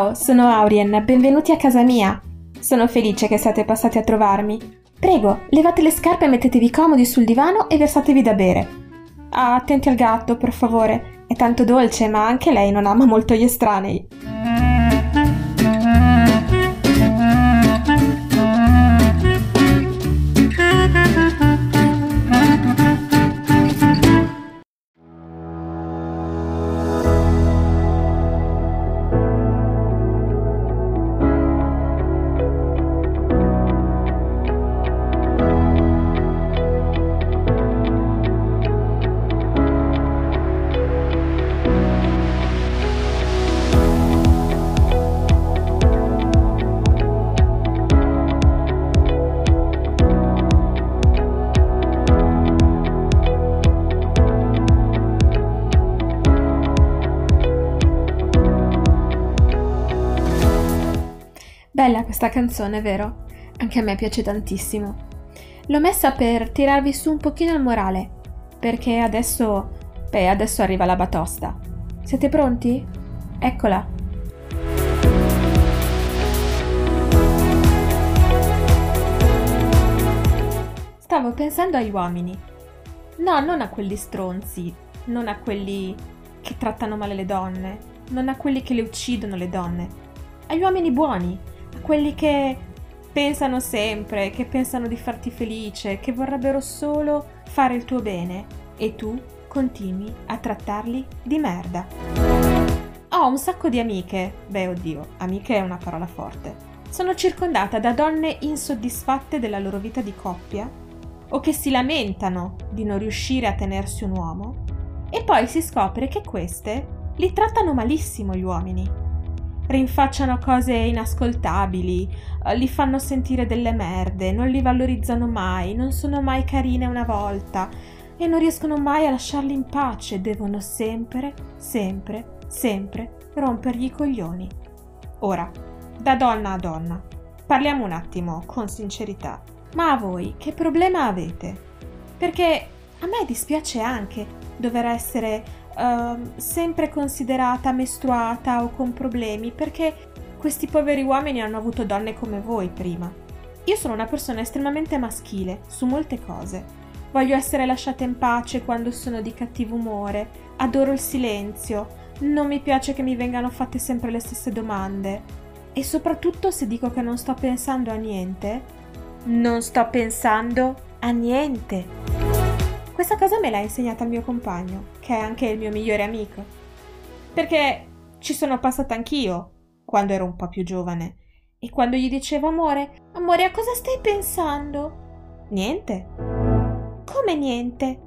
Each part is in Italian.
Ciao, sono Aurien, benvenuti a casa mia. Sono felice che siate passati a trovarmi. Prego, levate le scarpe, mettetevi comodi sul divano e versatevi da bere. Ah, attenti al gatto, per favore. È tanto dolce, ma anche lei non ama molto gli estranei. Bella questa canzone, vero? Anche a me piace tantissimo. L'ho messa per tirarvi su un pochino il morale, perché adesso, beh, adesso arriva la batosta. Siete pronti? Eccola. Stavo pensando agli uomini. No, non a quelli stronzi, non a quelli che trattano male le donne, non a quelli che le uccidono le donne, agli uomini buoni, quelli che pensano sempre, che pensano di farti felice, che vorrebbero solo fare il tuo bene e tu continui a trattarli di merda. Ho un sacco di amiche, beh oddio, amiche è una parola forte. Sono circondata da donne insoddisfatte della loro vita di coppia o che si lamentano di non riuscire a tenersi un uomo e poi si scopre che queste li trattano malissimo gli uomini. Rinfacciano cose inascoltabili, eh, li fanno sentire delle merde, non li valorizzano mai, non sono mai carine una volta e non riescono mai a lasciarli in pace, devono sempre, sempre, sempre rompergli i coglioni. Ora, da donna a donna, parliamo un attimo con sincerità. Ma a voi che problema avete? Perché a me dispiace anche dover essere uh, sempre considerata mestruata o con problemi, perché questi poveri uomini hanno avuto donne come voi prima. Io sono una persona estremamente maschile su molte cose. Voglio essere lasciata in pace quando sono di cattivo umore, adoro il silenzio, non mi piace che mi vengano fatte sempre le stesse domande. E soprattutto se dico che non sto pensando a niente, non sto pensando a niente. Questa cosa me l'ha insegnata il mio compagno, che è anche il mio migliore amico. Perché ci sono passata anch'io quando ero un po' più giovane. E quando gli dicevo amore, amore, a cosa stai pensando? Niente. Come niente?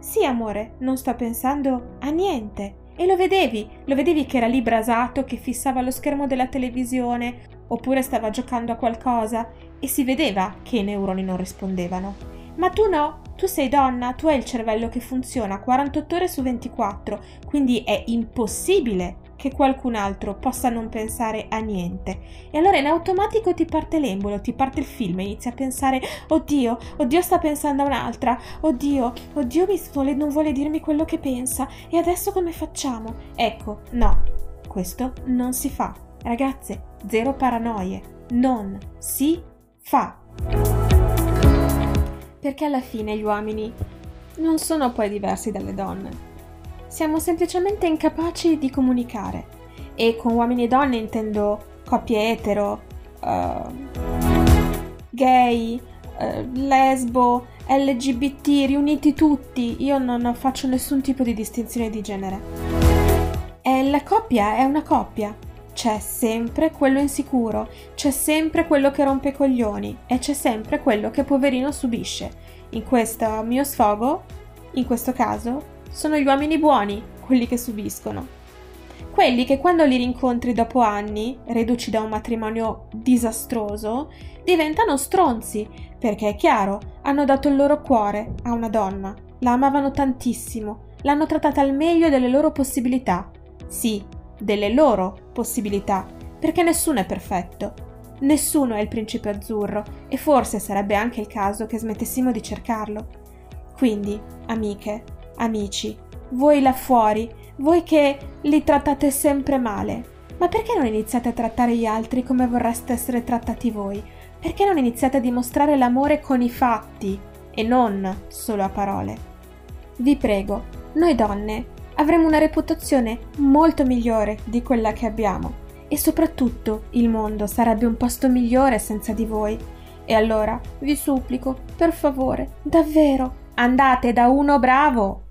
Sì, amore, non sto pensando a niente. E lo vedevi, lo vedevi che era lì brasato, che fissava lo schermo della televisione, oppure stava giocando a qualcosa e si vedeva che i neuroni non rispondevano. Ma tu no, tu sei donna, tu hai il cervello che funziona 48 ore su 24, quindi è impossibile che qualcun altro possa non pensare a niente. E allora in automatico ti parte l'embolo, ti parte il film inizi a pensare: Oddio, oddio sta pensando a un'altra, oddio, oddio mi vuole, non vuole dirmi quello che pensa, e adesso come facciamo? Ecco, no, questo non si fa. Ragazze, zero paranoie, non si fa. Perché alla fine gli uomini non sono poi diversi dalle donne. Siamo semplicemente incapaci di comunicare. E con uomini e donne intendo coppie etero, uh, gay, uh, lesbo, LGBT, riuniti tutti. Io non faccio nessun tipo di distinzione di genere. E la coppia è una coppia c'è sempre quello insicuro, c'è sempre quello che rompe i coglioni e c'è sempre quello che poverino subisce. In questo mio sfogo, in questo caso, sono gli uomini buoni quelli che subiscono. quelli che quando li rincontri dopo anni, reduci da un matrimonio disastroso, diventano stronzi, perché è chiaro, hanno dato il loro cuore a una donna, la amavano tantissimo, l'hanno trattata al meglio delle loro possibilità. Sì, delle loro possibilità, perché nessuno è perfetto. Nessuno è il principe azzurro e forse sarebbe anche il caso che smettessimo di cercarlo. Quindi, amiche, amici, voi là fuori, voi che li trattate sempre male, ma perché non iniziate a trattare gli altri come vorreste essere trattati voi? Perché non iniziate a dimostrare l'amore con i fatti e non solo a parole? Vi prego, noi donne avremo una reputazione molto migliore di quella che abbiamo e soprattutto il mondo sarebbe un posto migliore senza di voi. E allora vi supplico, per favore, davvero, andate da uno bravo